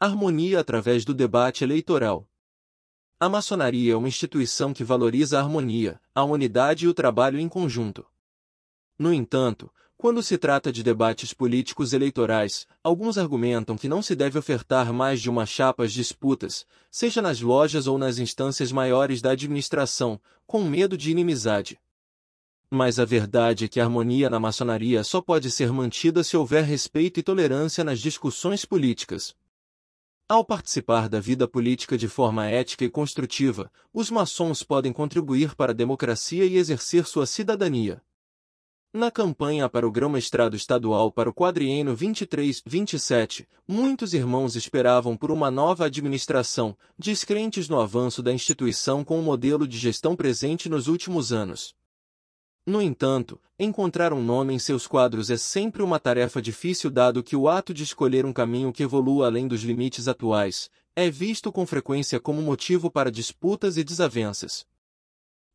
Harmonia através do debate eleitoral. A maçonaria é uma instituição que valoriza a harmonia, a unidade e o trabalho em conjunto. No entanto, quando se trata de debates políticos eleitorais, alguns argumentam que não se deve ofertar mais de uma chapa às disputas, seja nas lojas ou nas instâncias maiores da administração, com medo de inimizade. Mas a verdade é que a harmonia na maçonaria só pode ser mantida se houver respeito e tolerância nas discussões políticas. Ao participar da vida política de forma ética e construtiva, os maçons podem contribuir para a democracia e exercer sua cidadania. Na campanha para o grão-mestrado estadual para o quadriênio 23-27, muitos irmãos esperavam por uma nova administração, descrentes no avanço da instituição com o modelo de gestão presente nos últimos anos. No entanto, encontrar um nome em seus quadros é sempre uma tarefa difícil dado que o ato de escolher um caminho que evolua além dos limites atuais, é visto com frequência como motivo para disputas e desavenças.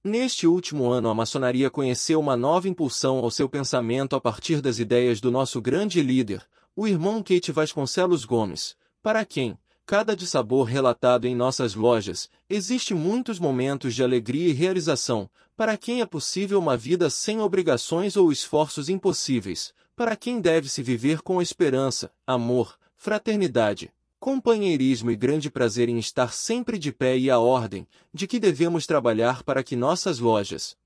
Neste último ano a maçonaria conheceu uma nova impulsão ao seu pensamento a partir das ideias do nosso grande líder, o irmão Kate Vasconcelos Gomes, para quem, cada dissabor relatado em nossas lojas, existe muitos momentos de alegria e realização, para quem é possível uma vida sem obrigações ou esforços impossíveis, para quem deve-se viver com esperança, amor, fraternidade, companheirismo e grande prazer em estar sempre de pé e à ordem, de que devemos trabalhar para que nossas lojas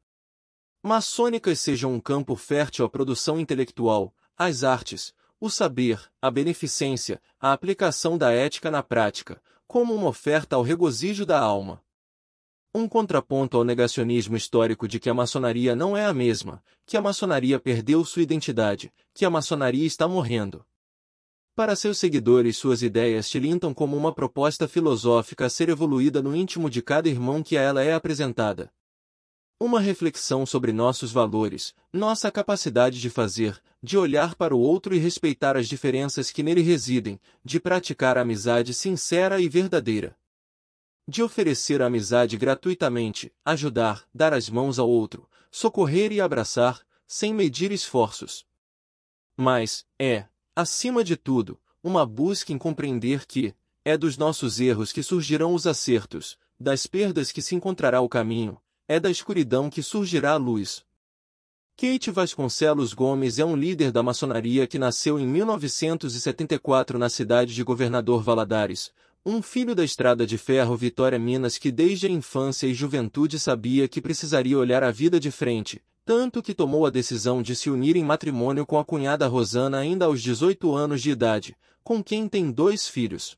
maçônicas sejam um campo fértil à produção intelectual, às artes, o saber, a beneficência, a aplicação da ética na prática, como uma oferta ao regozijo da alma. Um contraponto ao negacionismo histórico de que a maçonaria não é a mesma, que a maçonaria perdeu sua identidade, que a maçonaria está morrendo. Para seus seguidores suas ideias tilintam como uma proposta filosófica a ser evoluída no íntimo de cada irmão que a ela é apresentada. Uma reflexão sobre nossos valores, nossa capacidade de fazer, de olhar para o outro e respeitar as diferenças que nele residem, de praticar a amizade sincera e verdadeira. De oferecer a amizade gratuitamente, ajudar, dar as mãos ao outro, socorrer e abraçar, sem medir esforços. Mas, é, Acima de tudo, uma busca em compreender que, é dos nossos erros que surgirão os acertos, das perdas que se encontrará o caminho, é da escuridão que surgirá a luz. Kate Vasconcelos Gomes é um líder da maçonaria que nasceu em 1974 na cidade de Governador Valadares, um filho da estrada de ferro Vitória Minas que desde a infância e juventude sabia que precisaria olhar a vida de frente, tanto que tomou a decisão de se unir em matrimônio com a cunhada Rosana ainda aos 18 anos de idade, com quem tem dois filhos.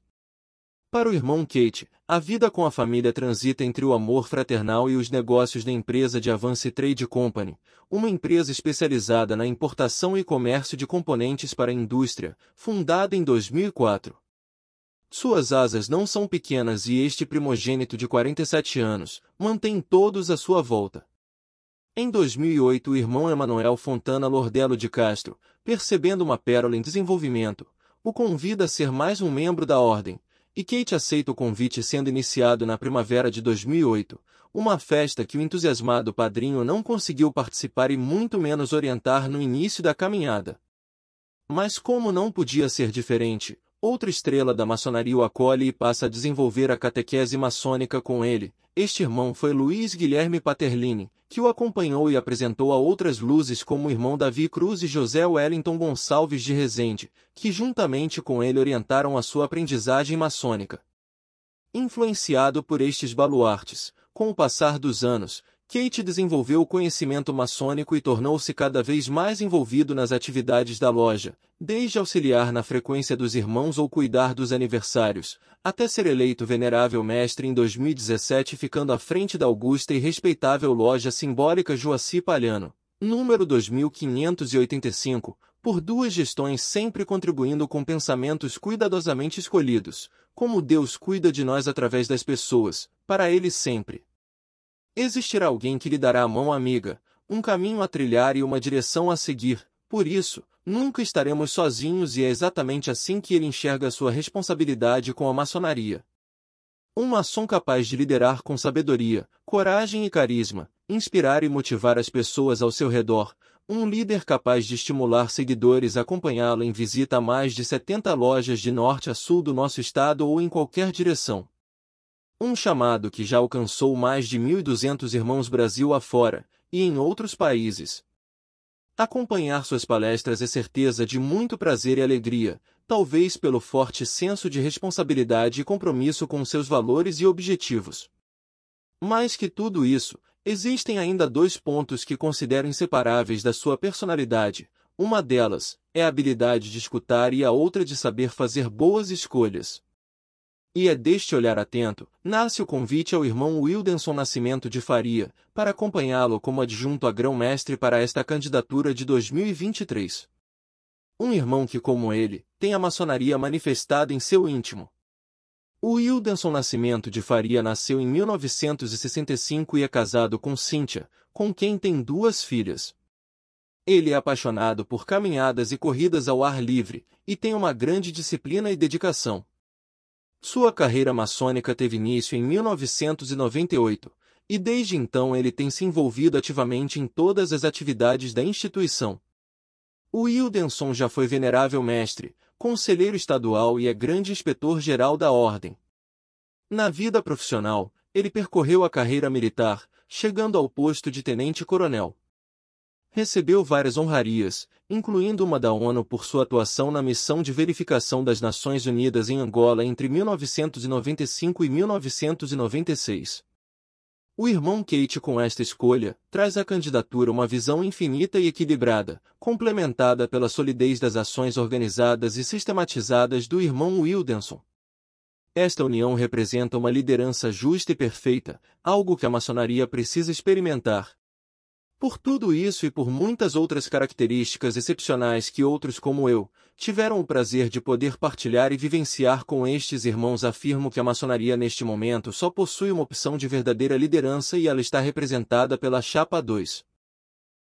Para o irmão Kate, a vida com a família transita entre o amor fraternal e os negócios da empresa de Avance Trade Company, uma empresa especializada na importação e comércio de componentes para a indústria, fundada em 2004. Suas asas não são pequenas e este primogênito de 47 anos mantém todos à sua volta. Em 2008 o irmão Emanuel Fontana Lordelo de Castro, percebendo uma pérola em desenvolvimento, o convida a ser mais um membro da ordem, e Kate aceita o convite sendo iniciado na primavera de 2008, uma festa que o entusiasmado padrinho não conseguiu participar e muito menos orientar no início da caminhada. Mas como não podia ser diferente, outra estrela da maçonaria o acolhe e passa a desenvolver a catequese maçônica com ele, este irmão foi Luiz Guilherme Paterlini, que o acompanhou e apresentou a outras luzes como o irmão Davi Cruz e José Wellington Gonçalves de Rezende, que juntamente com ele orientaram a sua aprendizagem maçônica. Influenciado por estes baluartes, com o passar dos anos, Kate desenvolveu o conhecimento maçônico e tornou-se cada vez mais envolvido nas atividades da loja, desde auxiliar na frequência dos irmãos ou cuidar dos aniversários, até ser eleito venerável mestre em 2017 ficando à frente da augusta e respeitável loja simbólica Joaci Palhano, número 2585, por duas gestões sempre contribuindo com pensamentos cuidadosamente escolhidos, como Deus cuida de nós através das pessoas, para Ele sempre. Existirá alguém que lhe dará a mão amiga, um caminho a trilhar e uma direção a seguir, por isso, nunca estaremos sozinhos e é exatamente assim que ele enxerga sua responsabilidade com a maçonaria. Um maçom capaz de liderar com sabedoria, coragem e carisma, inspirar e motivar as pessoas ao seu redor, um líder capaz de estimular seguidores a acompanhá-lo em visita a mais de 70 lojas de norte a sul do nosso estado ou em qualquer direção. Um chamado que já alcançou mais de 1.200 irmãos Brasil afora, e em outros países. Acompanhar suas palestras é certeza de muito prazer e alegria, talvez pelo forte senso de responsabilidade e compromisso com seus valores e objetivos. Mais que tudo isso, Existem ainda dois pontos que considero inseparáveis da sua personalidade. Uma delas é a habilidade de escutar e a outra de saber fazer boas escolhas. E é deste olhar atento, nasce o convite ao irmão Wildenson Nascimento de Faria, para acompanhá-lo como adjunto a grão-mestre para esta candidatura de 2023. Um irmão que, como ele, tem a maçonaria manifestada em seu íntimo, o Wildenson Nascimento de Faria nasceu em 1965 e é casado com Cíntia, com quem tem duas filhas. Ele é apaixonado por caminhadas e corridas ao ar livre, e tem uma grande disciplina e dedicação. Sua carreira maçônica teve início em 1998, e desde então ele tem se envolvido ativamente em todas as atividades da instituição. O Wildenson já foi venerável mestre, conselheiro estadual e é grande inspetor-geral da Ordem. Na vida profissional, ele percorreu a carreira militar, chegando ao posto de tenente-coronel. Recebeu várias honrarias, incluindo uma da ONU por sua atuação na missão de verificação das Nações Unidas em Angola entre 1995 e 1996. O irmão Kate com esta escolha, traz à candidatura uma visão infinita e equilibrada, complementada pela solidez das ações organizadas e sistematizadas do irmão Wildenson. Esta união representa uma liderança justa e perfeita, algo que a maçonaria precisa experimentar, por tudo isso e por muitas outras características excepcionais que outros como eu, tiveram o prazer de poder partilhar e vivenciar com estes irmãos afirmo que a maçonaria neste momento só possui uma opção de verdadeira liderança e ela está representada pela Chapa 2.